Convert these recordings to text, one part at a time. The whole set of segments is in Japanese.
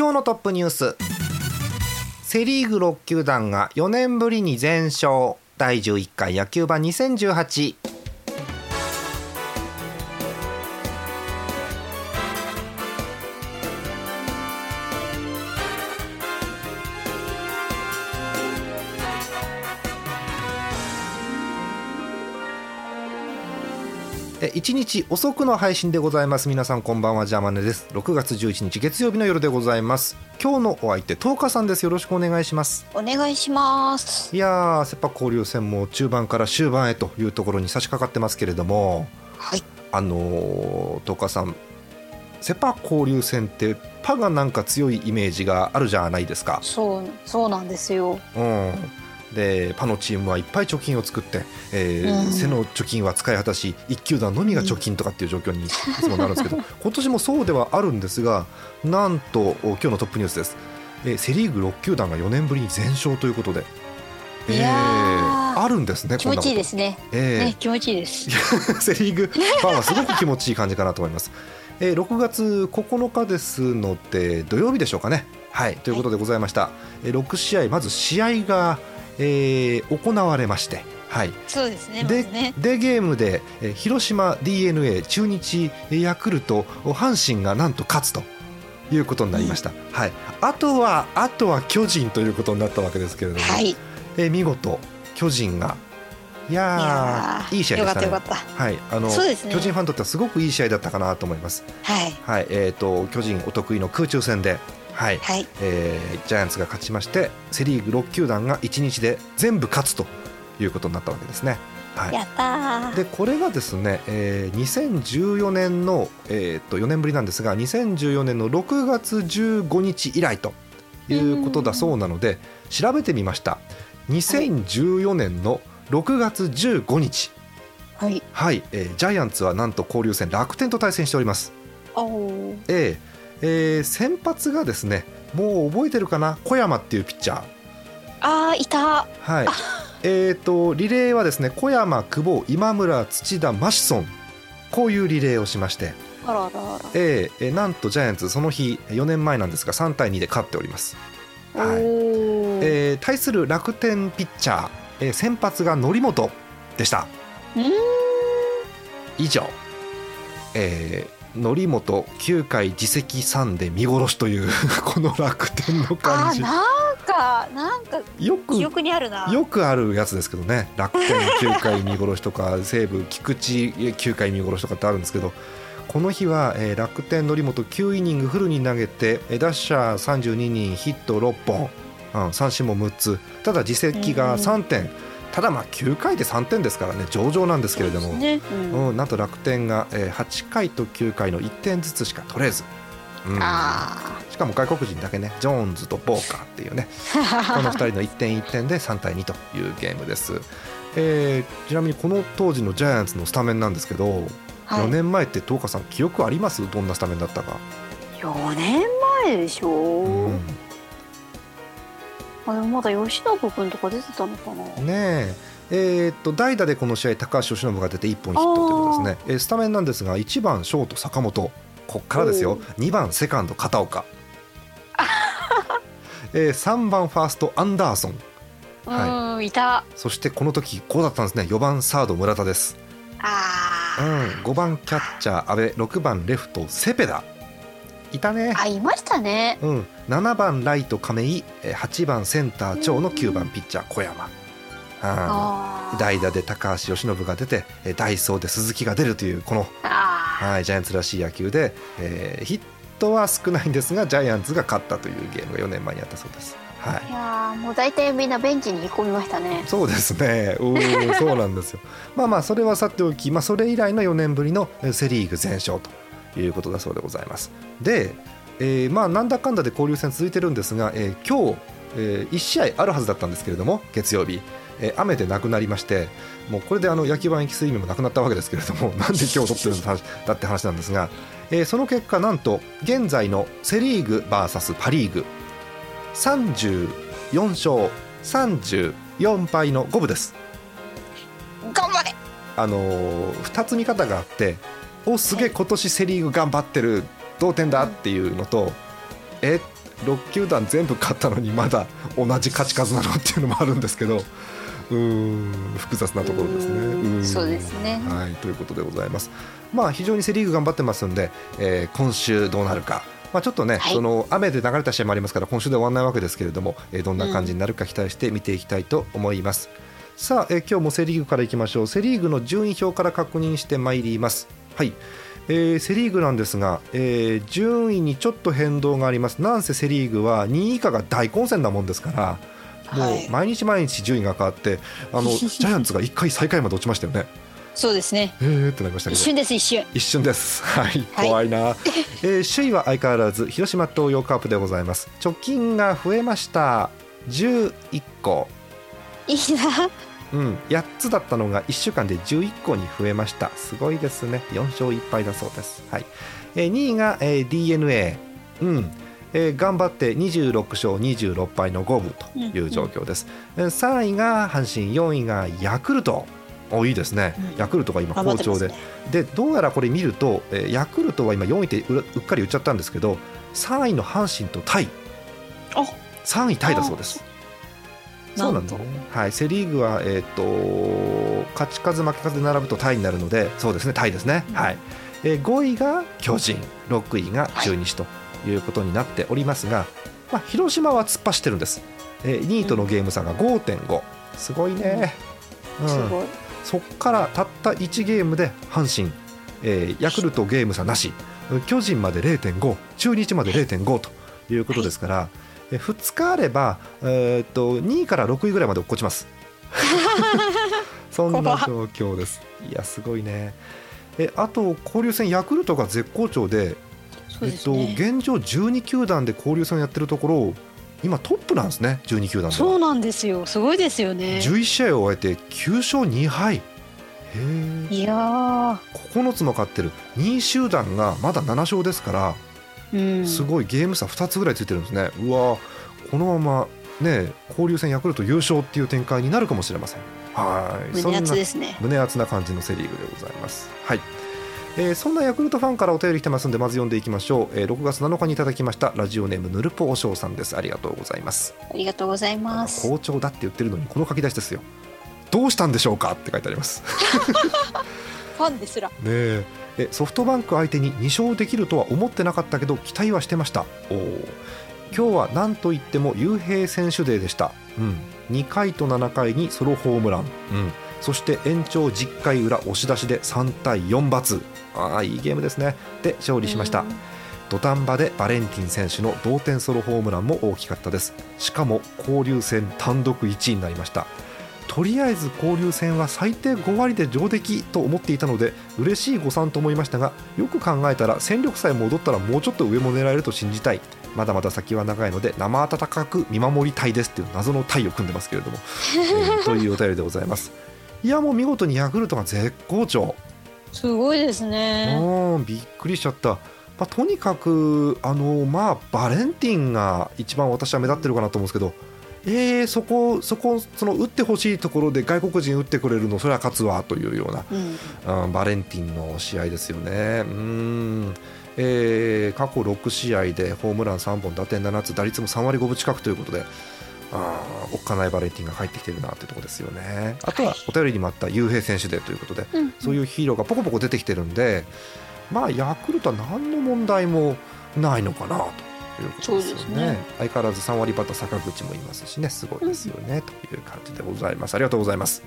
今日のトップニュース。セ・リーグ6球団が4年ぶりに全勝。第11回野球盤20181日遅くの配信でございます。皆さんこんばんはジャーマネです。6月11日月曜日の夜でございます。今日のお相手10日さんです。よろしくお願いします。お願いします。いやーセ・パ交流戦も中盤から終盤へというところに差し掛かってますけれどもはい。あのー、10日さんセ・パ交流戦ってパがなんか強いイメージがあるじゃないですか。そうそうなんですよ。うんでパのチームはいっぱい貯金を作って、えーうん。背の貯金は使い果たし1球団のみが貯金とかっていう状況に いつもなるんですけど今年もそうではあるんですがなんと今日のトップニュースです、えーセ・リーグ6球団が4年ぶりに全勝ということで、いやー。あるんですね気持ちいいですね。えー。ね気持ちいいです。セ・リーグファンはすごく気持ちいい感じかなと思います。えー6月9日ですので土曜日でしょうかね。はいということでございました。えー6試合まず試合が、えー行われまして、はい。そうですねまでずね。でゲームで、えー広島 d n a 中日えーヤクルト阪神がなんと勝つと。いうことになりました、はい、あとはあとは巨人ということになったわけですけれども、はい。いえー見事巨人がいやいい試合でしたね。よかったはい、あの、ね。巨人ファンにとってはすごくいい試合だったかなと思います。たはい。はい、えっ、と巨人お得意の空中戦で、はい、はい。えージャイアンツが勝ちまして、セリーグ6球団が1日で全部勝つということになったわけですね。はい。やったー。でこれがですね、えー2014年の、えー、と4年ぶりなんですが2014年の6月15日以来ということだそうなので調べてみました。2014年の6月15日。はい。はい、えージャイアンツはなんと交流戦楽天と対戦しております。おー。えーえー先発がですねもう覚えてるかな？小山っていうピッチャー。あーいた。はい。えーとリレーはですね小山久保今村土田マシソン。こういうリレーをしまして、あらあらあら。えーえーなんとジャイアンツその日4年前なんですが3対2で勝っております。はい。えー対する楽天ピッチャー、えー先発が則本でした。以上、えー、則本9回自責3で見殺しという この楽天のあ感じ。ーなんかなんかよく記憶にあるな。よくあるやつですけどね。楽天9回見殺しとか 西武菊池9回見殺しとかってあるんですけどこの日は、えー楽天則本9イニングフルに投げてえーダッシャー32人ヒット6本、うん、三振も6つ。ただ自責が3点、ただまあ9回で3点ですからね上々なんですけれども、ね。うん。うん、なんと楽天が、えー8回と9回の1点ずつしか取れず、うん。あしかも外国人だけねジョーンズとボーカーっていうね。あ この2人の1点1点で3対2というゲームです、えーちなみにこの当時のジャイアンツのスタメンなんですけど、はい。4年前って東花さん記憶あります？どんなスタメンだったか、4年前でしょ、うんあでもまだ吉信君とか出てたのかな、ねえ。えーっと代打でこの試合高橋由伸が出て1本ヒットということですね、えースタメンなんですが1番ショート坂本。こっからですよ。おう2番セカンド片岡、えー3番ファーストアンダーソン。うはーんいた。そしてこの時こうだったんですね。4番サード村田です、うあー、ん、5番キャッチャー阿部。6番レフトセペダいたね。あいましたね。うん、7番ライト亀井えー8番センター長の9番ピッチャー小山。あ代打で高橋由伸が出てえーダイソーで鈴木が出るというこの、あはい、ジャイアンツらしい野球で、えーヒットは少ないんですがジャイアンツが勝ったというゲームが4年前にあったそうです。はい。ーいやーもう大体みんなベンチに込みましたね。そうですね。うーん そうなんですよ。まあまあそれはさておき、まあそれ以来の4年ぶりのえーセリーグ全勝ということだそうでございます。で、えーまあなんだかんだで交流戦続いてるんですが、えー今日、え1試合あるはずだったんですけれども月曜日、えー雨でなくなりましてもうこれであの野球盤行きする意味もなくなったわけですけれども なんで今日取ってるんだ だって話なんですが、えーその結果なんと現在のセ・リーグ VS パ・リーグ34勝34敗の五分です。頑張れあのー、2つ見方があっておすげえ今年セ・リーグ頑張ってる同点だっていうのと、え6球団全部勝ったのにまだ同じ勝ち数なのっていうのもあるんですけどうーん複雑なところですね。うそうですねはい、ということでございます。まあ非常にセ・リーグ頑張ってますんで、えー今週どうなるか。まあ、ちょっとね、はいその雨で流れた試合もありますから今週で終わらないわけですけれども、えーどんな感じになるか期待して見ていきたいと思います。さあ、えー今日もセ・リーグからいきましょうセ・リーグの順位表から確認してまいります。はいえーセ・リーグなんですが、えー順位にちょっと変動がありますなんせセ・リーグは2位以下が大混戦なもんですからもうはい毎日毎日順位が変わってあの ジャイアンツが1回最下位まで落ちましたよね。そうですねえーってなりましたけど一瞬です一瞬一瞬です。はい、はい怖いな。えー首位は相変わらず広島東洋カープでございます。貯金が増えました。11個。いいなうん、8つだったのが1週間で11個に増えました。すごいですね。4勝1敗だそうです。はい。えー2位が、えー DNA。うん。えー頑張って26勝26敗の五分という状況です。えー3位が阪神、4位がヤクルト。おいいですね、うんヤクルトが今好調で、すねでどうやらこれ見ると、えーヤクルトは今4位ってうっかり言っちゃったんですけど3位の阪神とタイあ3位タイだそうですそうなんだね、はい、セ・リーグは、えー、と勝ち数負け数で並ぶとタイになるのでそうですね。タイですね、うん。はい。えー5位が巨人6位が中日ということになっておりますが、まあ、広島は突っ走ってるんです、えー2位とのゲーム差が5.5すごいね、うん。すごい。そこからたった1ゲームで阪神、えーヤクルトゲーム差なし。巨人まで0.5中日まで0.5ということですから、え2日あれば、えーっと2位から6位ぐらいまで落っこちます。そんな状況です。いやすごいね。えあと交流戦ヤクルトが絶好調でそうえっと、現状12球団で交流戦をやってるところ今トップなんですね12球団そうなんですよ。すごいですよね。11試合を終えて9勝2敗へえいやー。9つも勝ってる。2位集団がまだ7勝ですから、うんすごいゲーム差2つぐらいついてるんですね。うわこのままね交流戦ヤクルト優勝っていう展開になるかもしれません。はい。胸熱そんなですね胸熱な感じのセ・リーグでございます。はい。えーそんなヤクルトファンからお便り来てますんでまず読んでいきましょう、えー6月7日にいただきましたラジオネームヌルポおしょうさんです。ありがとうございます。ありがとうございます。好調だって言ってるのにこの書き出しですよ。どうしたんでしょうかって書いてあります。ファンですら。ねええソフトバンク相手に2勝できるとは思ってなかったけど期待はしてました。おー。今日は何といっても雄平選手デーでした、うん、2回と7回にソロホームラン、うん、そして延長10回裏押し出しで3対4罰ああいいゲームですね。で勝利しました、土壇場でバレンティン選手の同点ソロホームランも大きかったです。しかも交流戦単独1位になりましたとりあえず交流戦は最低5割で上出来と思っていたので嬉しい誤算と思いましたがよく考えたら戦力さえ戻ったらもうちょっと上も狙えると信じたい。まだまだ先は長いので生温かく見守りたいですっていう謎のタイを組んでますけれども、えーというお便りでございます。いやもう見事にヤクルトが絶好調。すごいですね。うんびっくりしちゃった、まあ、とにかくあの、まあ、バレンティンが一番私は目立ってるかなと思うんですけど、えー、そこそこその打ってほしいところで外国人打ってくれるのそれは勝つわというような、うんうん、バレンティンの試合ですよね。うんえー過去6試合でホームラン3本打点7つ打率も3割5分近くということであーおっかないバレンティンが入ってきてるなというところですよね。あとはお便りにもあった雄平選手でということでうんそういうヒーローがポコポコ出てきてるんで、まあ、ヤクルトは何の問題もないのかなということですよそうですね。ね相変わらず3割バッター坂口もいますしね。すごいですよね、という感じでございます。ありがとうございます。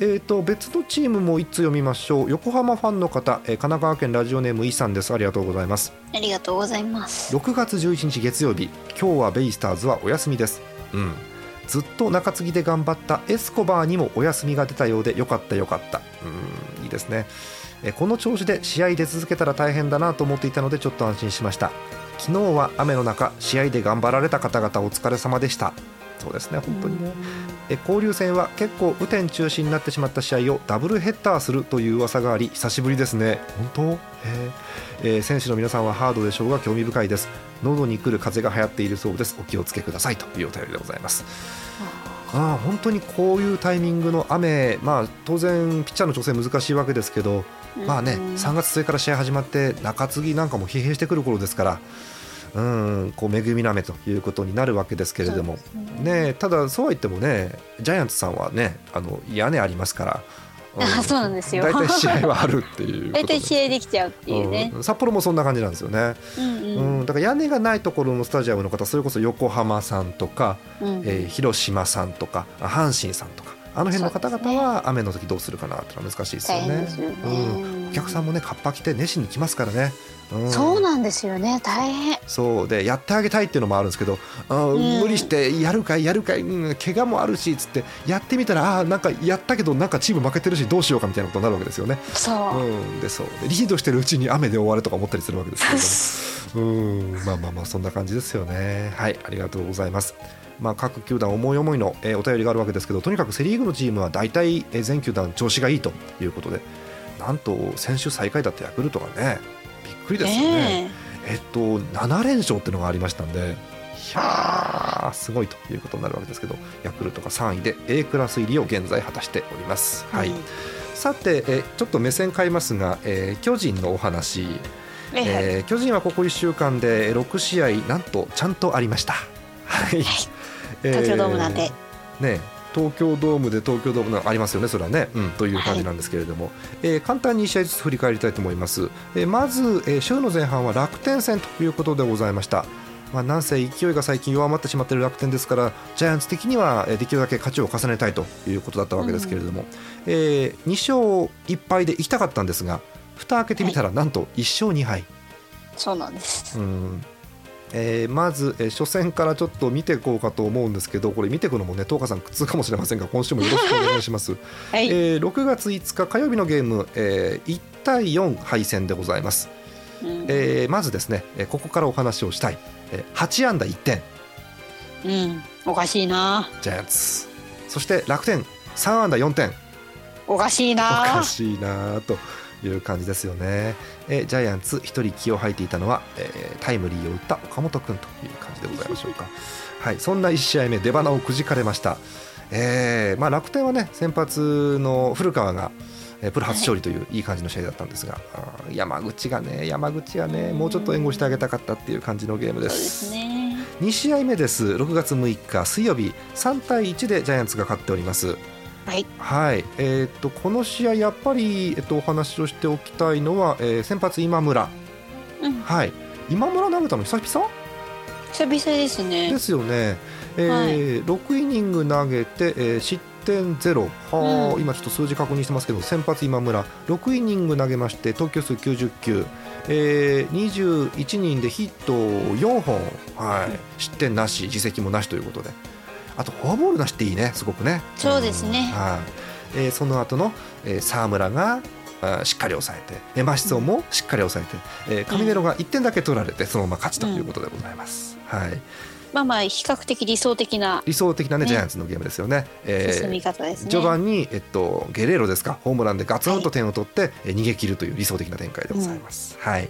えー、と別のチームも一つ読みましょう。横浜ファンの方、えー神奈川県ラジオネームイさんです。ありがとうございます。ありがとうございます。6月11日月曜日。今日はベイスターズはお休みです。うん。ずっと中継ぎで頑張った。エスコバーにもお休みが出たようでよかったよかった。うん。いいですね。えこの調子で試合で続けたら大変だなと思っていたのでちょっと安心しました昨日は雨の中試合で頑張られた方々お疲れ様でした。そうですね本当に。ね、え交流戦は結構雨天中止になってしまった試合をダブルヘッダーするという噂があり久しぶりですね。本当、え。ーえー選手の皆さんはハードでしょうが興味深いです。喉に来る風が流行っているそうです。お気をつけくださいというお便りでございます。ああ本当にこういうタイミングの雨、まあ、当然、ピッチャーの調整難しいわけですけど、まあね、3月末から試合始まって中継ぎなんかも疲弊してくる頃ですから、うん、こう恵みの雨ということになるわけですけれども、ね、ただ、そうは言ってもね、ジャイアンツさんはね、あの屋根ありますから。あそうなんですよ。大体試合はあるっていう 大体試合できちゃうっていうね。うん。札幌もそんな感じなんですよね、うんううん。ん、だから屋根がないところのスタジアムの方それこそ横浜さんとか、うん。えー広島さんとか阪神さんとかあの辺の方々は雨の時どうするかなってのは難しいですよね。うん、お客さんもねカッパ着て熱心に来ますからね、うん、そうなんですよね。大変。そう。でやってあげたいっていうのもあるんですけど、あーうん。無理してやるかいやるかい、うん、怪我もあるしつってやってみたらあーなんかやったけどなんかチーム負けてるしどうしようかみたいなことになるわけですよね。そう。うん、でそう。でリードしてるうちに雨で終わるとか思ったりするわけですけどもうん。まあまあまあそんな感じですよね。はい。ありがとうございますまあ各球団思い思いの、えーお便りがあるわけですけどとにかくセ・リーグのチームは大体、えー全球団調子がいいということでなんと先週最下位だったヤクルトがねびっくりですよね。ねえ。っと7連勝っていうのがありましたんでいやーすごいということになるわけですけどヤクルトが3位で A クラス入りを現在果たしております。え。はい、さて、えちょっと目線変えますが、えー巨人のお話、ええ。えー巨人はここ1週間で6試合なんとちゃんとありました。はい、え東京ドームなんで。ね東京ドームで東京ドームのありますよね、それはね、うん、という感じなんですけれども、えー簡単に1試合ずつ振り返りたいと思います。えーまず、えー週の前半は楽天戦ということでございました。まあ、なんせ勢いが最近弱まってしまっている楽天ですからジャイアンツ的にはえーできるだけ勝ちを重ねたいということだったわけですけれども、えー2勝1敗で行きたかったんですが蓋開けてみたらなんと1勝2敗、そうなんです。うんえーまず、えー初戦からちょっと見ていこうかと思うんですけどこれ見ていくのもね東花さん苦痛かもしれませんが今週もよろしくお願いします。はい。えー6月5日火曜日のゲーム、えー1対4敗戦でございます、うんえーまずですね、えーここからお話をしたい、えー8安打1点うん。おかしいな。ジャイアンツそして楽天3安打4点おかしいおなか。しいなという感じですよね、えージャイアンツ1人気を吐いていたのは、えータイムリーを打った岡本君という感じでございましょうか。はいそんな1試合目出花をくじかれました、えーまあ、楽天はね先発の古川がえープロ初勝利というい。い感じの試合だったんですが、あー山口がね山口はねもうちょっと援護してあげたかったっていう感じのゲームでそうですすね。2試合目です。6月6日水曜日3対1でジャイアンツが勝っておりますはい。はい、えーっとこの試合やっぱり、えっと、お話をしておきたいのは、えー先発今村、うん。はい、今村投げたの久々？久々ですね。で。すよね、えー6イニング投げて、えー失点ゼロ。はあ、うん。今ちょっと数字確認してますけど先発今村。6イニング投げまして投球数90球、えー21人でヒット4本、はい。うん失点なし自責もなしということであとフォアボールなしっていいね。すごくね。そうですね。ん。はい。えーその後の、えー沢村があーしっかり抑えてえーマシソンもしっかり抑えて、えーカミネロが1点だけ取られてそのまま勝ちということでございます、はい、まあまあ比較的理想的な理想的な、ねね。ジャイアンツのゲームですよね。えー進み方ですね。序盤に、えっと、ゲレーロですか。ホームランでガツンと点を取って、えー逃げ切るという理想的な展開でございます。はい。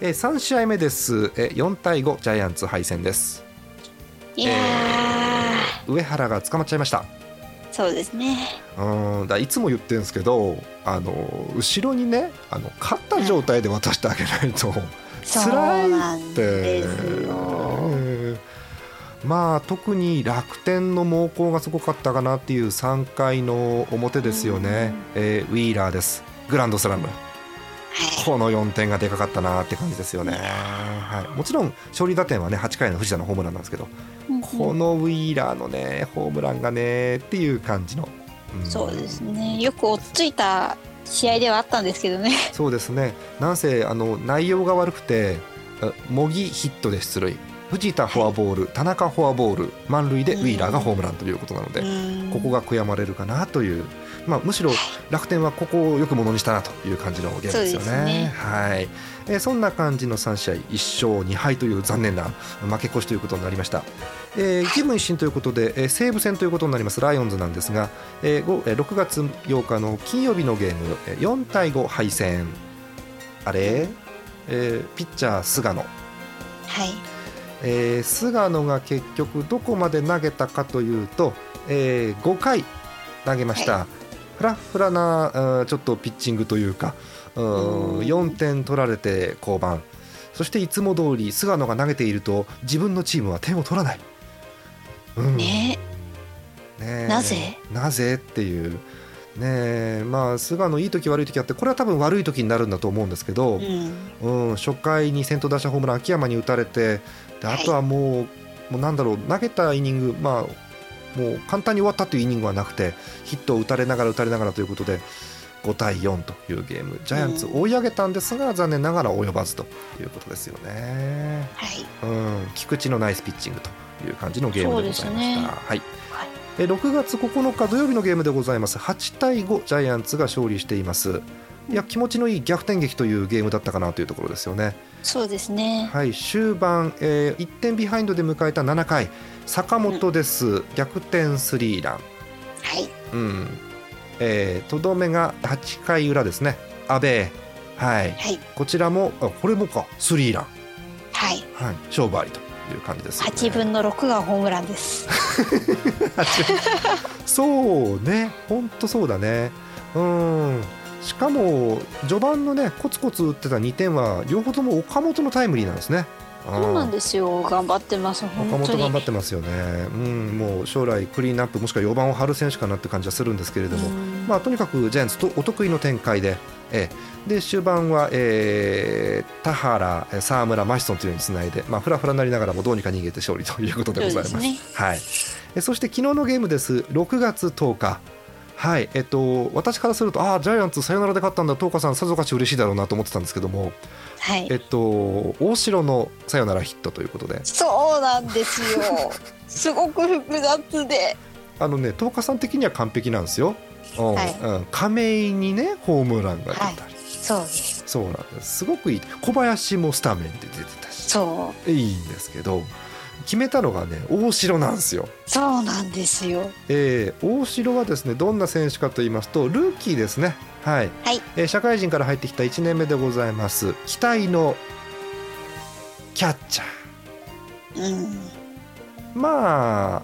えー、3試合目です、えー、4対5ジャイアンツ敗戦ですいや上原が捕まっちゃいました。ー、そうですね。うんだいつも言ってるんですけどあの後ろにねあの勝った状態で渡してあげないとそう辛いって。まあ特に楽天の猛攻がすごかったかなっていう3回の表ですよね、えーウィーラーです。グランドスラム。はい。この4点がでかかったなって感じですよね、はい、もちろん勝利打点はね8回の藤田のホームランなんですけどこのウィーラーのねホームランがねっていう感じの、ん。そうですね。よく追っついた試合ではあったんですけどね。そうですね。なんせあの内容が悪くてあ模擬ヒットで出塁。藤田フォアボール、田中フォアボール満塁でウィーラーがホームランということなので、ここが悔やまれるかなという、まあ、むしろ楽天はここをよくものにしたなという感じのゲームですよね。ね。はい。えーそんな感じの3試合1勝2敗という残念な負け越しということになりました、えー、気分一新ということで、えー西武戦ということになりますライオンズなんですが、えーごえー6月8日の金曜日のゲームえー4対5敗戦。あれ、えーピッチャー菅野。はい。えー菅野が結局どこまで投げたかというと、えー5回投げました、フラフラなちょっとピッチングというかうんうん。4点取られて降板。そしていつも通り菅野が投げていると自分のチームは点を取らない、うん。ね。ねえ。なぜ？なぜっていう。ねえ。まあ菅野いい時悪い時あってこれは多分悪い時になるんだと思うんですけど、うん。うん、初回に先頭打者ホームラン秋山に打たれてであとはもう,、もうなんだろう投げたイニング、まあ、もう簡単に終わったというイニングはなくてヒットを打たれながら打たれながらということで5対4というゲーム。ジャイアンツうん。追い上げたんですが残念ながら及ばずということですよね。はい。うん、菊池のナイスピッチングという感じのゲームでございました。はい。はい。え6月9日土曜日のゲームでございます。8対5ジャイアンツが勝利しています。いや気持ちのいい逆転劇というゲームだったかなというところですよね。そうですね。はい。終盤、え1点ビハインドで迎えた7回坂本です、逆転スリーラン。はい。うん。えーとどめが8回裏ですね。阿部。はい。はい。こちらもあこれもか。スリーラン。はい。はい。勝負ありという感じですよね。8分の6がホームランです。そうね、本当そうだね。うん。しかも序盤のねコツコツ打ってた2点は両方とも岡本のタイムリーなんですね。そうなんですよ頑張ってます岡本当に本頑張ってますよね。うん、もう将来クリーンアップもしくは4番を張る選手かなって感じはするんですけれども、うんまあとにかくジャイアンツとお得意の展開で、ええで終盤は、えー田原、えー沢村、マシソンというようにつないで、まあフラフラになりながらもどうにか逃げて勝利ということでございます。すねはい。えそして昨日のゲームです。6月10日。はい、えっと、私からすると、ああ、ジャイアンツさよならで勝ったんだ、東花さん、さぞかし嬉しいだろうなと思ってたんですけども、はい。えっと、大城のさよならヒットということで、そうなんですよ。すごく複雑で。あのね、東花さん的には完璧なんですよ。うんはい。うん、亀井にね、ホームランが出たり、そうです。そうなんです。すごくいい。小林もスタメンで出てたし、そいいんですけど、決めたのがね、大城なんですよ。うそうなんですよ。えー大城はですねどんな選手かと言いますとルーキーですね、はい。はい。えー社会人から入ってきた1年目でございます。期待のキャッチャうん。ーまあ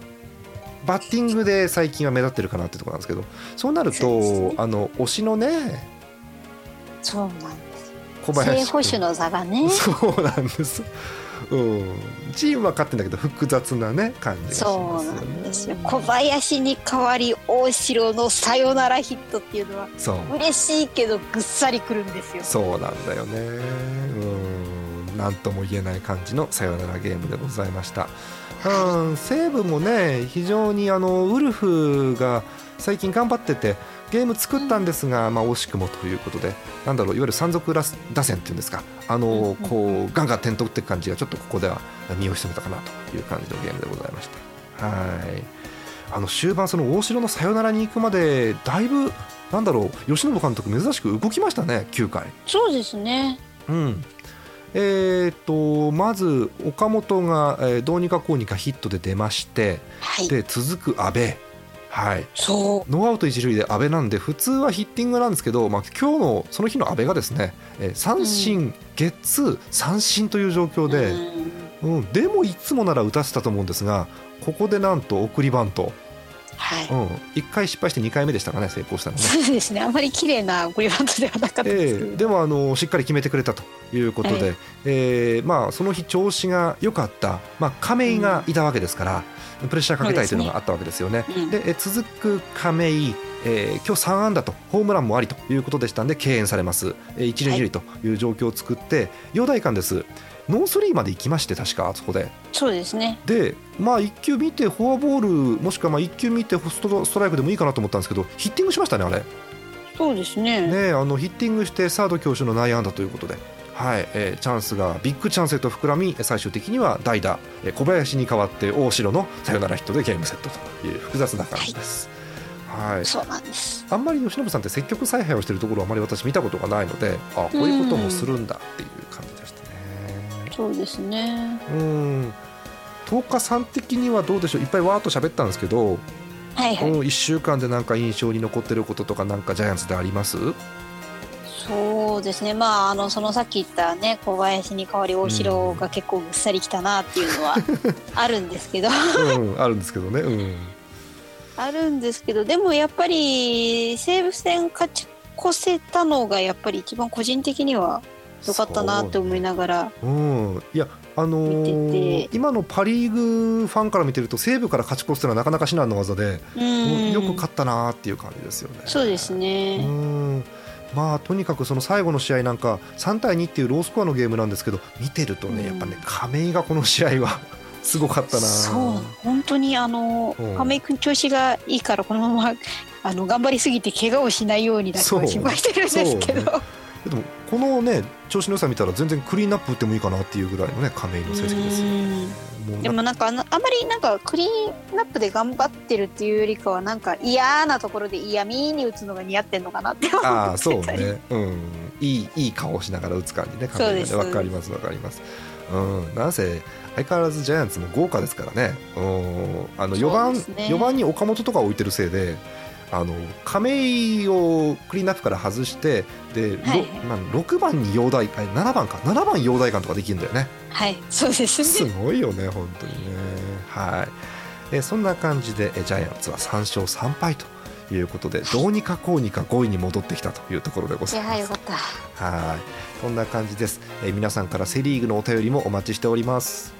バッティングで最近は目立ってるかなってところなんですけど。そうなると、ね。あの推しのねそうなんです。小林正捕手の座がね。そうなんです、うん、チームは勝ってんだけど複雑なね感じがしそますよね。うなんですよ。小林に代わり大城のサヨナラヒットっていうのはそう。嬉しいけどぐっさりくるんですよ。そうなんだよね。うん。なんとも言えない感じのさよならゲームでございました、うん、西武もね非常にあのウルフが最近頑張っててゲーム作ったんですが、まあ、惜しくもということでなんだろういわゆる山賊ラス打線っていうんですかあのうんこうガンガン点取っていく感じがちょっとここでは身を潜めたかなという感じのゲームでございましたはい。あの終盤その大城のサヨナラに行くまでだいぶなんだろう吉信監督珍しく動きましたね9回。そうですね。うん。えー、とまず岡本が、えーどうにかこうにかヒットで出ましてはい。で続く阿部、はい、そノーアウト一塁で阿部なんで普通はヒッティングなんですけど、まあ、今日のその日の阿部がですね、えー三振、ゲッツー三振という状況うで、うん。うん、でもいつもなら打たせたと思うんですがここでなんと送りバント、はい。うん、1回失敗して2回目でしたかね成功したのね。そうですね。あまり綺麗な送りバントではなかったですけど、ええ。でもあのしっかり決めてくれたということで、はいえーまあ、その日調子が良かった、まあ、亀井がいたわけですから、プレッシャーかけたいというのがあったわけですよね。ですね。でえ続く亀井、えー今日3安打とホームランもありということでしたんで敬遠されます、えー一塁二塁とい。う状況を作って、陽岱鋼です。ノースリーまで行きまして確かあそこで。そうですね。でまあ1球見てフォアボールもしくはまあ1球見てストストライクでもいいかなと思ったんですけどヒッティングしましたねあれ。そうですね。ね、あのヒッティングしてサード強襲の内野安打ということで、はいえーチャンスがビッグチャンスへと膨らみ最終的には代打えー小林に代わって大城のサヨナラヒットでゲームセットという複雑な感じです。はい。そうなんです。あんまり由伸さんって積極采配をしているところはあまり私見たことがないのであこういうこともするんだっていう感じでしたね。そうですね。うん。10日さん的にはどうでしょう？いっぱいわーっと喋ったんですけど、はいはい、うん1週間でなんか印象に残ってることとかなんかジャイアンツであります？そうですね。まああのそのさっき言ったね小林に代わり大城が結構ぐっさりきたなっていうのは あるんですけど。うんあるんですけどね。うん。あるんですけどでもやっぱり西武戦勝ち越せたのがやっぱり一番個人的には良かったなって思いながら、うん、いやあのー見てて。今のパ・リーグファンから見てると西武から勝ち越すというのはなかなか至難の技で、うん。よく勝ったなーっていう感じですよね。そうですうね、んまあとにかくその最後の試合なんか3対2っていうロースコアのゲームなんですけど見てるとねうん。やっぱね亀井がこの試合は すごかったな。そう本当にあのうん。亀井君調子がいいからこのままあの頑張りすぎて怪我をしないようにだけは心配してるんですけど、でもこのね調子の良さ見たら全然クリーンアップ打ってもいいかなっていうぐらいのね亀井の成績ですでもなんかあのあまりなんかクリーンアップで頑張ってるっていうよりかはなんか嫌なところで嫌味に打つのが似合ってんのかなって思ああそうね、うん、いいいい顔をしながら打つ感じね、そうです。わかりますわかります。うん、なんせ相変わらずジャイアンツも豪華ですからね。うん、あの4番、ね。4番に岡本とか置いてるせいで。あの亀井をクリーンアップから外してで、ろはい。まあ、6番に陽大館7番か。7番陽大館とかできるんだよね。はい。そうですすねごいよね本当にね。はい。えそんな感じでえジャイアンツは3勝3敗ということでどうにかこうにか5位に戻ってきたというところでごいざいます。やよかった。はい、こんな感じです、えー皆さんからセリーグのお便りもお待ちしております。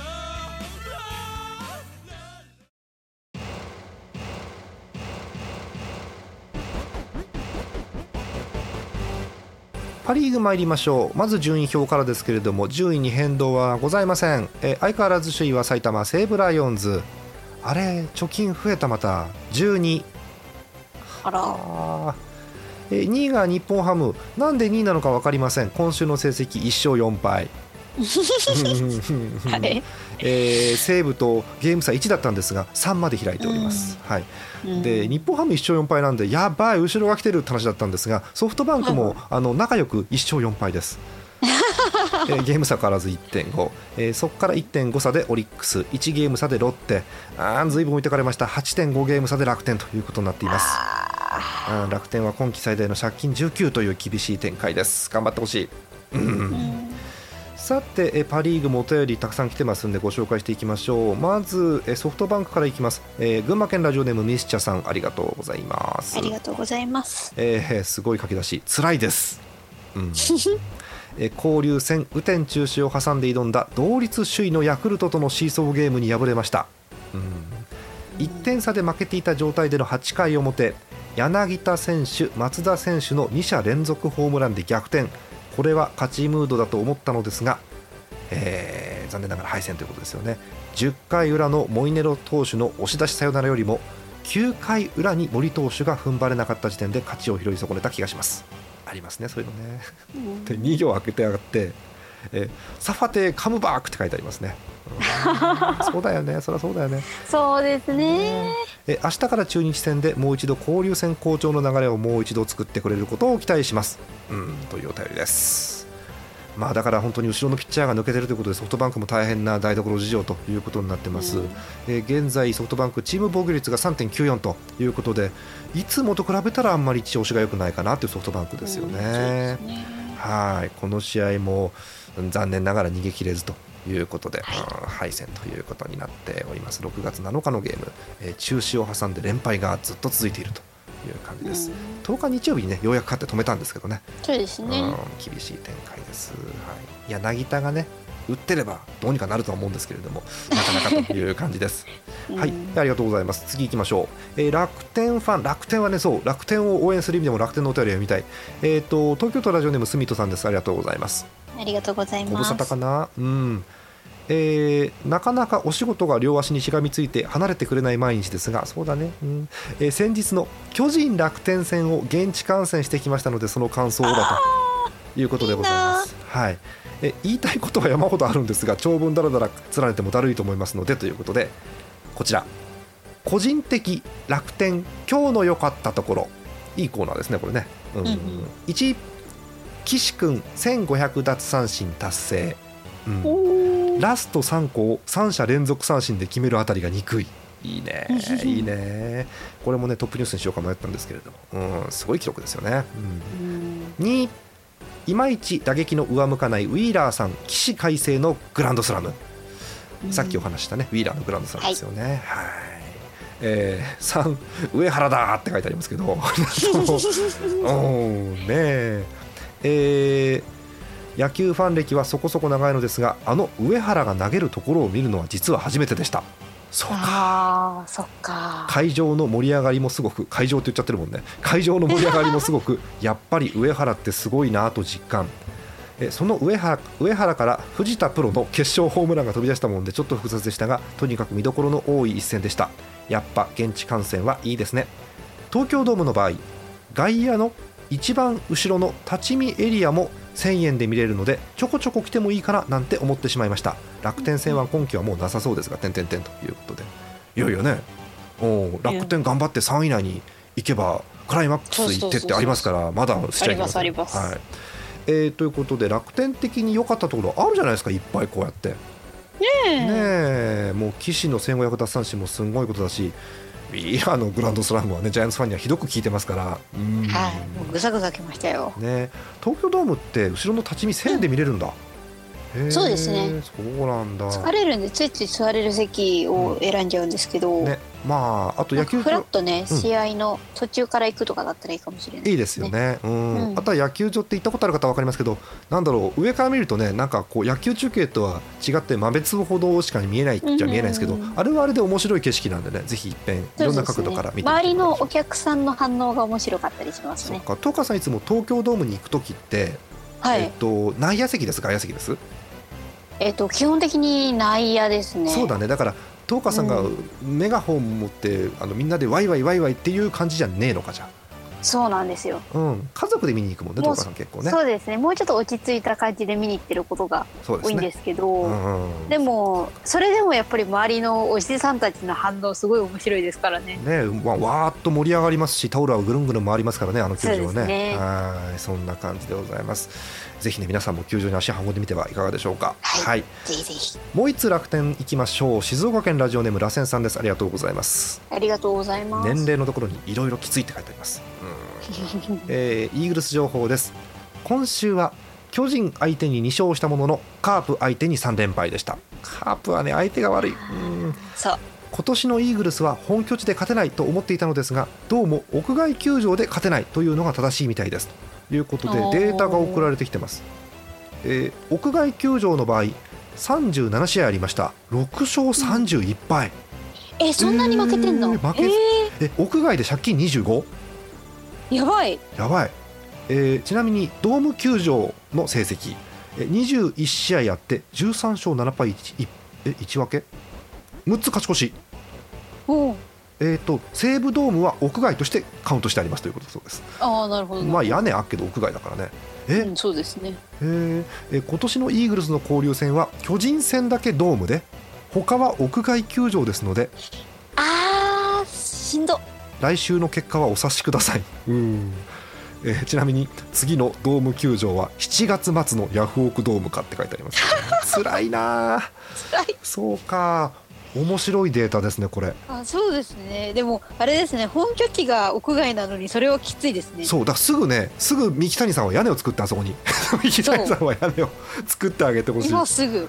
パ・リーグ参りましょう。まず順位表からですけれども順位に変動はございません、えー相変わらず首位は埼玉西武ライオンズ。あれ貯金増えたまた。12あら。えー2位が日本ハム。なんで2位なのか分かりません。今週の成績1勝4敗はい。えー西武とゲーム差1だったんですが3まで開いております、はい、うん。で日本ハム1勝4敗なんでやばい後ろが来てるって話だったんですがソフトバンクもあの仲良く1勝4敗です。えーゲーム差変わらず1.5、えーそこから1.5差でオリックス。1ゲーム差でロッテ。ずいぶん置いてかれました。8.5ゲーム差で楽天ということになっています。楽天は今季最大の借金19という厳しい展開です。頑張ってほしい。ーうんさてえパ・リーグもお便りたくさん来てますんでご紹介していきましょう。まずえソフトバンクからいきます、えー群馬県ラジオネームミスチャさんありがとうございます。ありがとうございます。えーすごい書き出し。辛いです、うん。えー交流戦雨天中止を挟んで挑んだ同率首位のヤクルトとのシーソーゲームに敗れました、うん、1点差で負けていた状態での8回表柳田選手松田選手の2者連続ホームランで逆転これは勝ちムードだと思ったのですが、えー残念ながら敗戦ということですよね。10回裏のモイネロ投手の押し出しサヨナラよりも9回裏に森投手が踏ん張れなかった時点で勝ちを拾い損ねた気がします。ありますねそういうのね。うん。で2行開けて上がって、えーサファテカムバークって書いてありますね、うんそうだよね。そりゃそうだよね。そうですね。え明日から中日戦でもう一度交流戦好調の流れをもう一度作ってくれることを期待します、うん、というお便りです。まあだから本当に後ろのピッチャーが抜けてるということでソフトバンクも大変な台所事情ということになってます、うん。えー現在ソフトバンクチーム防御率が3.94ということでいつもと比べたらあんまり調子が良くないかなというソフトバンクですよね、うんね。はい。この試合もうん残念ながら逃げ切れずということで、はい。うん敗戦ということになっております。6月7日のゲーム、えー中止を挟んで連敗がずっと続いているという感じです、うん。10日日曜日にねようやく勝って止めたんですけどね。そうですね。うん、厳しい展開です、はい、いや柳田がね打ってればどうにかなるとは思うんですけれどもなかなかという感じです。はい。うん。ありがとうございます。次行きましょう、えー楽天ファン楽天はねそう楽天を応援する意味でも楽天のお便りを読みたい。えっ、と東京都ラジオネームスミットさんです。ありがとうございますありがとうございご無ます。沙汰かな？うん。えーなかなかお仕事が両足にしがみついて離れてくれない毎日ですがそうだね、うん。えー先日の巨人楽天戦を現地観戦してきましたのでその感想をだということでございます。はい。え言いたいことは山ほどあるんですが長文だらだら連ねてもだるいと思いますのでということでこちら。個人的楽天今日の良かったところ。いいコーナーですねこれね、うん。うんうん。1岸君1500奪三振達成、うん。ラスト3個を3者連続三振で決めるあたりが憎い。いいね。いいね。これもねトップニュースにしようか迷ったんですけれども、うん、すごい記録ですよね、うん。うん、2いまいち打撃の上向かないウィーラーさん起死回生のグランドスラム、さっきお話ししたねウィーラーのグランドスラムですよね。はい。えー、3上原だって書いてありますけど。う。んねええー野球ファン歴はそこそこ長いのですがあの上原が投げるところを見るのは実は初めてでした。そうか。そっか。会場の盛り上がりもすごく会場って言っちゃってるもんね。会場の盛り上がりもすごく やっぱり上原ってすごいなと実感。えその上原上原から藤田プロの決勝ホームランが飛び出したもんでちょっと複雑でしたがとにかく見どころの多い一戦でした。やっぱ現地観戦はいいですね。東京ドームの場合外野の一番後ろの立ち見エリアも1000円で見れるのでちょこちょこ来てもいいかななんて思ってしまいました。楽天戦は今季はもうなさそうですが点々点ということで。いやいやね。おう楽天頑張って3位以内に行けばクライマックス行ってってありますからまだしちゃいけません。ありますあります。はい。えーということで楽天的に良かったところあるじゃないですかいっぱいこうやって。ねえ。もう岸の1500奪三振もすごいことだしウィーラーのグランドスラムはねジャイアンツファンにはひどく聞いてますから。うん。はい、もうぐさぐさきましたよ。ね。東京ドームって後ろの立ち見1000円で見れるんだ、へーそうですね。そうなんだ。疲れるんでついつい座れる席を選んじゃうんですけど、ねまああと野球フラッとね、うん。試合の途中から行くとかだったらいいかもしれない。いいですよね、うん。うん。あとは野球場って行ったことある方は分かりますけどなんだろう上から見るとねなんかこう野球中継とは違って豆粒ほどしか見えないっちゃ見えないですけど、うんうんうん。あれはあれで面白い景色なんでねぜひ一遍いろんな角度から見てみて周りのお客さんの反応が面白かったりしますね。そうか東川さんいつも東京ドームに行く時って、はい。えっと内野席です外野席です、えっ、と基本的に内野ですね。そうだね。だから東川さんがうメガホン持ってあのみんなでワイワイワイワイっていう感じじゃねえのかじゃ。そうなんですよ。あうん。家族で見に行くもんね東川さん結構ね。そうですね。もうちょっと落ち着いた感じで見に行ってることが多いんですけど、うんうんでもそれでもやっぱり周りのおじさんたちの反応すごい面白いですからね。ねわわーっと盛り上がりますしタオルはぐるんぐるん回りますからねあの球場はね。ね。はい。そんな感じでございますぜひね皆さんも球場に足を運んでみてはいかがでしょうか。はい。ぜひぜひ。もう一つ楽天行きましょう。静岡県ラジオネーム螺旋さんです。ありがとうございます。ありがとうございます。年齢のところにいろいろきついって書いてあります、うん。えーイーグルス情報です。今週は巨人相手に2勝したもののカープ相手に3連敗でした。カープはね相手が悪い、うん。そう。今年のイーグルスは本拠地で勝てないと思っていたのですがどうも屋外球場で勝てないというのが正しいみたいです。ということでおー。データが送られてきてます、えー屋外球場の場合37試合ありました。6勝31敗、えそんなに負けてんの？えー負けええ屋外で借金 25? ーやばい。やばい、えーちなみにドーム球場の成績。えー21試合あって13勝7敗 1, え1分け？6つ勝ち越し。おうえー、と西武ドームは屋外としてカウントしてありますということだそうです。ああなるほど。まあ屋根あっけど屋外だからね。え？うんそうですね。えーえー今年のイーグルスの交流戦は巨人戦だけドームで他は屋外球場ですのであーしんど。来週の結果はお察しください。うんえーちなみに次のドーム球場は7月末のヤフオクドームかって書いてあります、辛いなあ辛い。そうか面白いデータですねこれ。あそうですね。でもあれですね本拠地が屋外なのにそれはきついですね。そうだからすぐねすぐ三木谷さんは屋根を作ってあそこに。三木谷さんは屋根を作ってあげてほしい。今すぐ。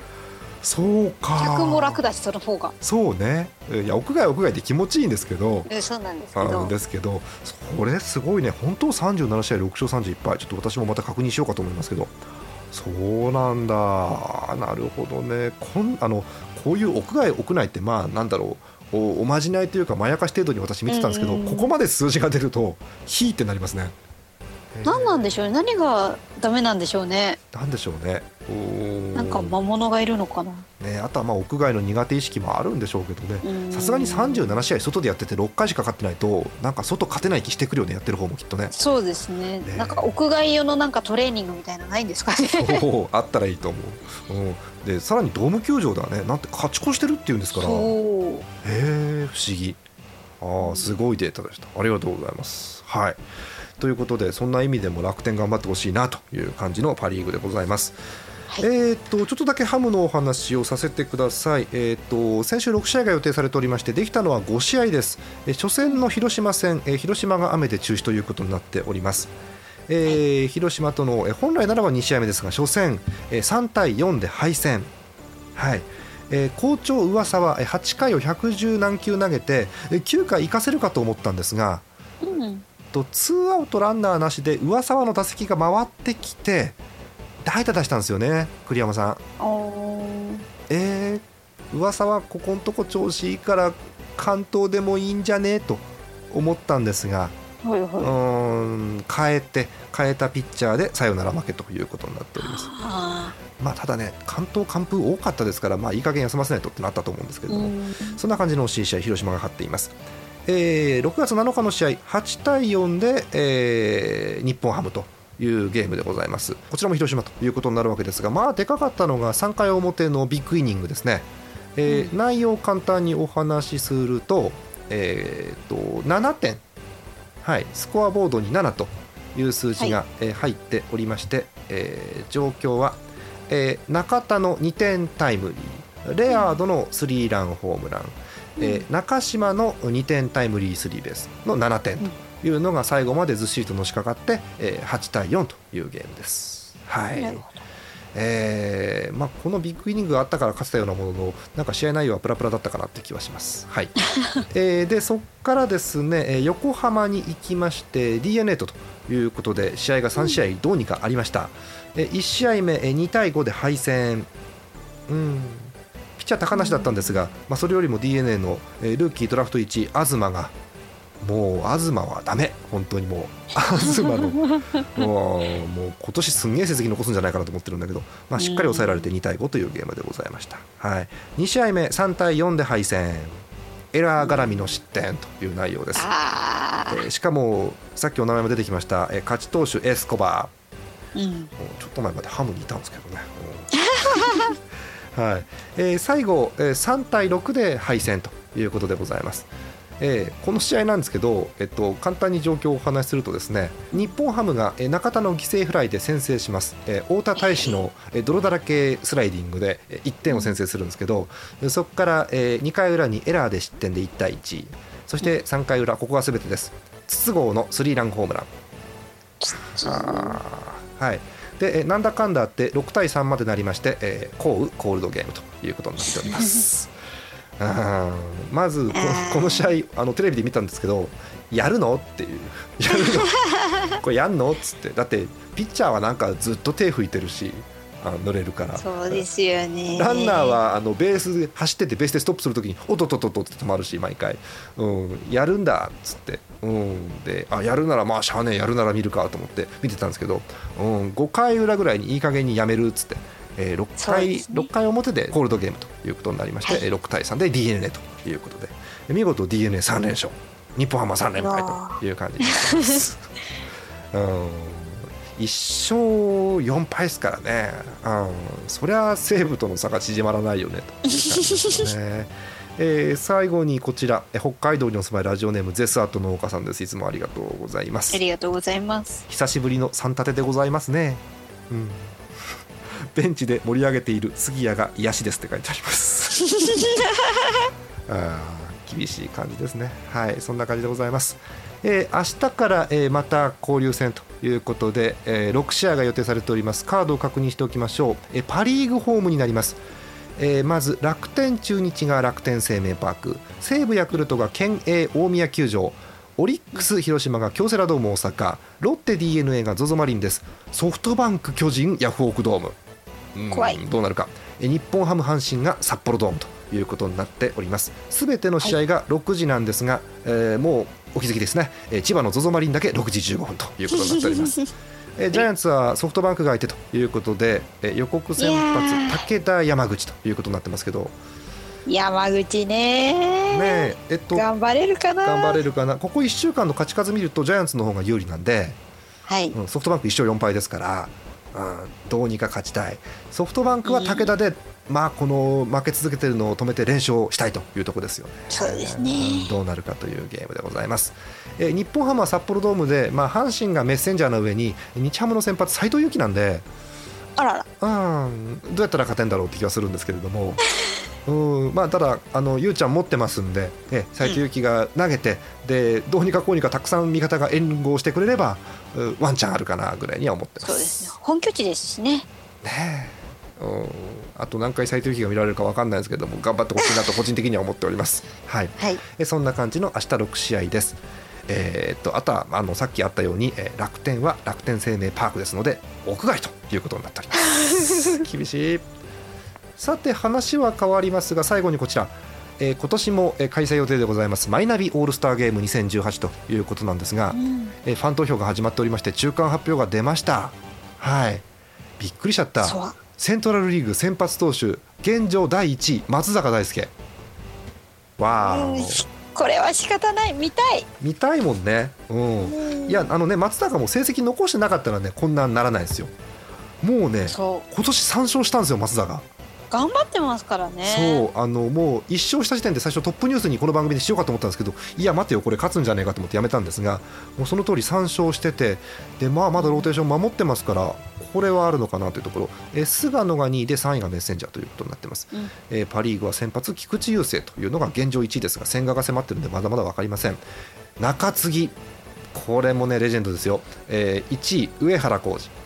そうか。客も楽だしその方が。そうね。いや屋外屋外で気持ちいいんですけど。えそうなんですけあどですけどそれすごいね。本当37試合6勝31敗。ちょっと私もまた確認しようかと思いますけど。そうなんだ。なるほどね。こんあのこういう屋外屋内ってまあなんだろうおおまじないというかまやかし程度に私見てたんですけど、ここまで数字が出るとヒーってなりますね何なんでしょうね。何がダメなんでしょうね。なんでしょうね。なんか魔物がいるのかな。ね、あとはまあ屋外の苦手意識もあるんでしょうけどね。うん。さすがに37試合外でやってて6回しか勝ってないとなんか外勝てない気してくるよねやってる方もきっとね。そうですね。ね。なんか屋外用のなんかトレーニングみたいなのないんですかね。そうあったらいいと思う、うん、でさらにドーム球場ではね。なんて勝ち越してるっていうんですから。へえ不思議。ああすごいデータでした。ありがとうございます。はいということでそんな意味でも楽天頑張ってほしいなという感じのパ・リーグでございます、はい。えーっとちょっとだけハムのお話をさせてください、えーっと先週6試合が予定されておりましてできたのは5試合です、えー初戦の広島戦、えー広島が雨で中止ということになっております、えー広島との、えー本来ならば2試合目ですが初戦、えー3対4で敗戦。はい。えー好調噂はえー8回を110何球投げてえー9回生かせるかと思ったんですがうんとツーアウトランナーなしで上沢の打席が回ってきて代打出したんですよね栗山さん。えー、噂はここのとこ調子いいから関東でもいいんじゃね？と思ったんですがはいうはーん変えて変えたピッチャーでサヨナラ負けということになっております。あまあ、ただね関東完封多かったですから、まあ、いい加減休ませないとってなったと思うんですけれども、そんな感じの惜しい試合、広島が勝っています。えー6月7日の試合、8対4で、えー日本ハムというゲームでございます。こちらも広島ということになるわけですが、まあ、でかかったのが3回表のビッグイニングですね。えー内容を簡単にお話しすると、えーと7点、はい、スコアボードに7という数字が、えー入っておりまして、えー状況は、えー中田の2点タイムリーレアードのスリーランホームラン、えー中島の2点タイムリースリーベースの7点というのが最後までずっしりとのしかかって、えー8対4というゲームです。はい。えーまあ、このビッグイニングがあったから勝てたようなもののなんか試合内容はプラプラだったかなって気はします。はい。えーでそこからですねえー横浜に行きまして d n a とということで試合が3試合どうにかありました、え1試合目えー2対5で敗戦。うんピッチャー高梨だったんですが、まあ、それよりも d n a のえールーキードラフト1位東がもう東はダメ。本当にもう東のもう もう今年すんげえ成績残すんじゃないかなと思ってるんだけど、まあ、しっかり抑えられて2対5というゲームでございました、はい、2試合目3対4で敗戦。エラー絡みの失点という内容です、あえーしかもさっきお名前も出てきました、えー勝ち投手エスコバー。うん。ちょっと前までハムにいたんですけどね、うんはい。えー最後、えー3対6で敗戦ということでございます。えーこの試合なんですけど、えっと、簡単に状況をお話しするとですね日本ハムがえー中田の犠牲フライで先制します、えー太田大使のえー泥だらけスライディングでえー1点を先制するんですけどえーそこからえ2回裏にエラーで失点で1対1そして3回裏ここが全てです。筒香のスリーランホームラン。はいでえーなんだかんだあって6対3までなりまして、えー、降雨コールドゲームということになっております。まずここの試合あのテレビで見たんですけどやるの？っていう。やるの？これやんの？っつって。だってピッチャーはなんかずっと手拭いてるしあ乗れるから。そうですよね。ランナーはあのベースで走っててベースでストップするときにおっとっとっとっとって止まるし毎回、うん、やるんだっつって、うん、であやるならまあしゃあねえやるなら見るかと思って見てたんですけど、うん、5回裏ぐらいにいい加減にやめるっつって、えー6回ね。6回表でコールドゲームということになりまして、はい。えー6対3で d n a ということで見事 d n a 3連勝。日本ハムは3連敗という感じになってます。う ん。1勝4敗ですからね、うん、そりゃ西武との差が縮まらないよねとね。えー最後にこちらえ北海道にお住まいラジオネームゼスアート農家さんです。いつもありがとうございます。ありがとうございます。久しぶりの三立てでございますね、うん、ベンチで盛り上げている杉谷が癒しですって書いてあります。あー厳しい感じですね。はいそんな感じでございます、えー明日から、えーまた交流戦ということで、えー6試合が予定されております。カードを確認しておきましょう、えーパ・リーグホームになりますえーまず楽天中日が楽天生命パーク。西武ヤクルトが県営大宮球場。オリックス広島が京セラドーム大阪。ロッテ d n a が ZOZO マリンです。ソフトバンク巨人ヤフオクドーム。うん怖い。どうなるか。えー日本ハム阪神が札幌ドームということになっております。すべての試合が6時なんですが、えーもうお気づきですね、えー千葉の ZOZO マリンだけ6時15分ということになっております えージャイアンツはソフトバンクが相手ということで、えー予告先発武田山口ということになってますけど。山口ね。ねええっと頑頑張れるかな。張れるかな。ここ1週間の勝ち数見るとジャイアンツの方が有利なんで、はい。うんソフトバンク1勝4敗ですから、うん、どうにか勝ちたい。ソフトバンクは武田で、まあ、この負け続けてるのを止めて連勝したいというところですよね。そうですね。うんどうなるかというゲームでございます、えー日本ハムは札幌ドームで、まあ、阪神がメッセンジャーの上に日ハムの先発斎藤佑樹なんで、あらら。うん、どうやったら勝てんだろうって気はするんですけれども、うん。まあ、ただあの、ゆうちゃん持ってますんで、え斉藤佑樹が投げて、でどうにかこうにかたくさん味方が援護してくれれば、うワンチャンあるかなぐらいには思ってます。そうですね本拠地ですしね。ねあと何回斉藤佑樹が見られるか分かんないですけども頑張ってほしいなと個人的には思っております。はいはいえそんな感じの明日6試合です。えーっとあとはあのさっきあったように、えー楽天は楽天生命パークですので屋外ということになっております。厳しいさて話は変わりますが最後にこちら、えー今年も、えー開催予定でございますマイナビオールスターゲーム2018ということなんですが、うんえーファン投票が始まっておりまして中間発表が出ました。はいびっくりしちゃった。セントラルリーグ先発投手現状第1位松坂大輔。わこれは仕方ない。見たい。見たいもんね。うん。いやあのね松坂も成績残してなかったらねこんなんならないですよ。もうね今年3勝したんですよ松坂頑張ってますからね。そうあのもう1勝した時点で最初トップニュースにこの番組でしようかと思ったんですけどいや待てよこれ勝つんじゃねえかと思ってやめたんですがもうその通り3勝しててで、まあ、まだローテーション守ってますからこれはあるのかなというところ。え菅野が2位で3位がメッセンジャーということになってます、うん。えーパ・リーグは先発菊池雄星というのが現状1位ですが千賀が迫ってるんでまだまだ分かりません。中継ぎこれもねレジェンドですよ、えー1位上原浩二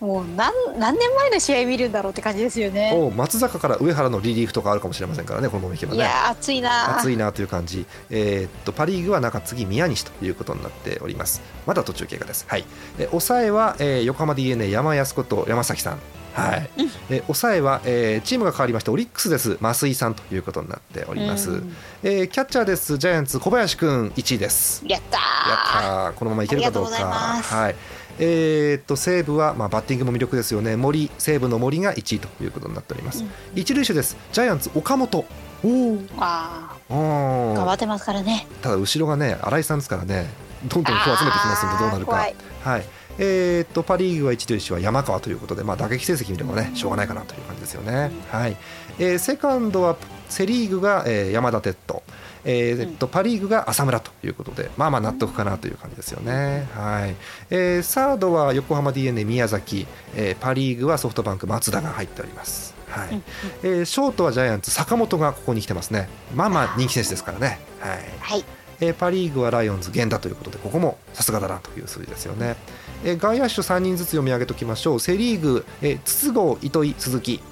もう何何年前の試合見るんだろうって感じですよね。お松坂から上原のリリーフとかあるかもしれませんからねこのままいけばねいやー熱いな。熱いなという感じ、えーっとパ・リーグは中継ぎ宮西ということになっております。まだ途中経過です、はい、え抑えは、えー横浜 d n a 山安こと山崎さん。はい、え抑えは、えーチームが変わりましてオリックスです。増井さんということになっております、うん。えーキャッチャーです。ジャイアンツ小林くん1位です。やったやーったー。このままいけるかどうか。はいえーっと西武は、まあ、バッティングも魅力ですよね。森西武の森が1位ということになっております、うん一塁手です。ジャイアンツ岡本。おー。あ頑張ってますからね。ただ後ろがね新井さんですからね。どんどん人を集めてきますんでどうなるか。はい。えーっとパ・リーグは一塁手は山川ということで、まあ、打撃成績見ればねしょうがないかなという感じですよね、はい。えーセカンドはセ・リーグが、えー山田哲人、えーとパ・リーグが浅村ということでまあまあ納得かなという感じですよね、はい。えーサードは横浜 d n a 宮崎、えーパ・リーグはソフトバンク松田が入っております、はい。うんえーショートはジャイアンツ坂本がここに来てますね。まあまあ人気選手ですからね、はい。はい。えーパ・リーグはライオンズ源田ということでここもさすがだなという数字ですよね、えー外野手3人ずつ読み上げておきましょう。セ・リーグ、えー筒香糸井鈴木。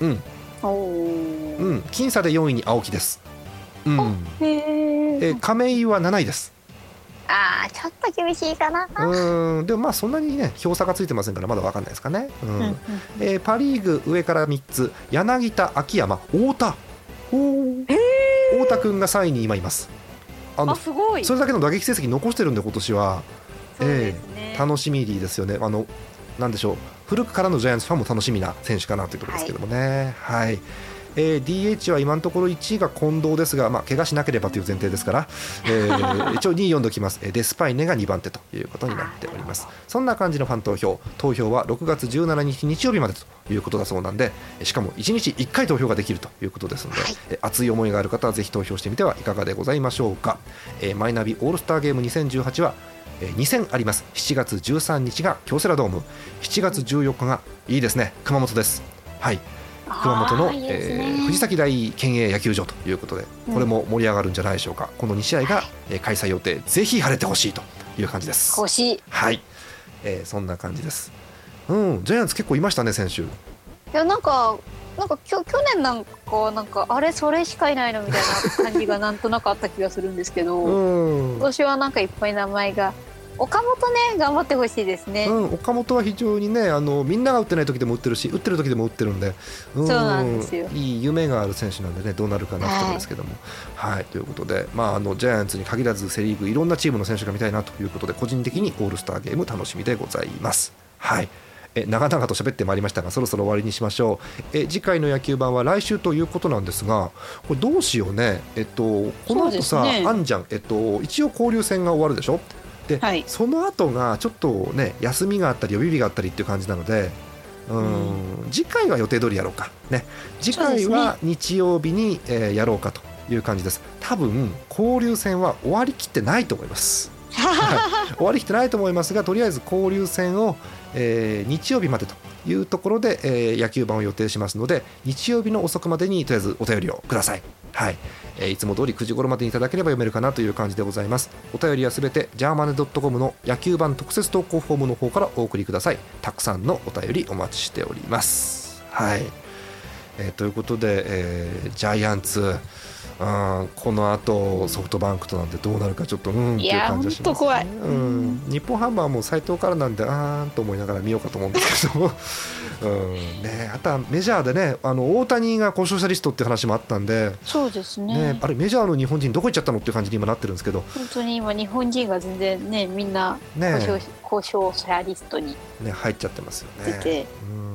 うん。うん。僅差で4位に青木ですうん。えー。亀井は7位です。あーちょっと厳しいかな。うーん。でもまあそんなにね票差がついてませんからまだ分かんないですかね、うん。うんうんえーパ・リーグ上から3つ。柳田秋山太田。お太田君が3位に今います。あのあすごい。それだけの打撃成績残してるんで今年は。そうですね。楽しみですよね。あのなんでしょう。古くからのジャイアンツファンも楽しみな選手かなというところですけどもね。はい。えー DH は今のところ1位が近藤ですが、まあ、怪我しなければという前提ですから、えー 一応2位読んでおきます、えーデスパイネが2番手ということになっております。そんな感じのファン投票。投票は6月17日日曜日までということだそうなんでえーしかも1日1回投票ができるということですので、はい。えー熱い思いがある方はぜひ投票してみてはいかがでございましょうか、えーマイナビオールスターゲーム2018はえー2戦あります。7月13日が京セラドーム。7月14日がいいですね。熊本です。はい熊本の、えー藤崎大県営野球場ということでこれも盛り上がるんじゃないでしょうか、この2試合が、えー開催予定。ぜひ晴れてほしいという感じです。欲しい。いはい、えーそんな感じです。うんジャイアンツ結構いましたね先週。やなんかなんかきょ去年なんかなんかあれそれしかいないのみたいな感じがなんとなくあった気がするんですけど、うん。今年はなんかいっぱい名前が岡本ね頑張ってほしいですね、うん、岡本は非常にねあのみんなが打ってない時でも打ってるし打ってる時でも打ってるんで、うん、そうなんですよ。いい夢がある選手なんでねどうなるかなってところですけども。はい、ということで、まあ、あのジャイアンツに限らずセ・リーグいろんなチームの選手が見たいなということで個人的にオールスターゲーム楽しみでございます。はい。え長々と喋ってまいりましたがそろそろ終わりにしましょう。え次回の野球盤は来週ということなんですがこれどうしようね。えっとこの後さ、ね。あんじゃん。えっと一応交流戦が終わるでしょ？で、はい。その後がちょっとね休みがあったり予備日があったりっていう感じなのでうん、次回は予定通りやろうか。ね。次回は日曜日に、えーやろうかという感じです。多分交流戦は終わりきってないと思います。はい。終わりきってないと思いますがとりあえず交流戦を、えー日曜日までというところで、えー野球盤を予定しますので日曜日の遅くまでにとりあえずお便りをください。はいえいつも通り9時頃までにいただければ読めるかなという感じでございます。お便りはすべてジャーマネドットコムの野球版特設投稿フォームの方からお送りください。たくさんのお便りお待ちしております。はい、えーということで、えージャイアンツうんこの後ソフトバンクとなんでどうなるかちょっとうんっていう感じがします、ね、いやほんと怖い。うん、日本ハムはもう斎藤からなんであーんと思いながら見ようかと思うんですけど、うん。ね、あとはメジャーでねあの大谷が故障者リストって話もあったんで、そうですね。ね、あれメジャーの日本人どこ行っちゃったのっていう感じに今なってるんですけど、本当に今日本人が全然ねみんなね。故障故障者リストにね、入っちゃってますよね。出て、うん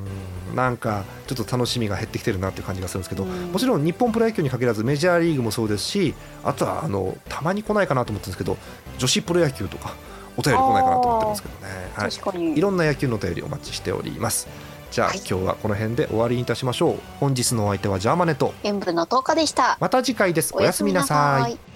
なんかちょっと楽しみが減ってきてるなっていう感じがするんですけど、うん。もちろん日本プロ野球に限らずメジャーリーグもそうですしあとはあのたまに来ないかなと思ってるんですけど女子プロ野球とかお便り来ないかなと思ってるんですけどね、はい、いろんな野球のお便りお待ちしております。じゃあ、はい。今日はこの辺で終わりにいたしましょう。本日のお相手はジャーマネと塩分の10日でした。また次回です。おやすみなさい。い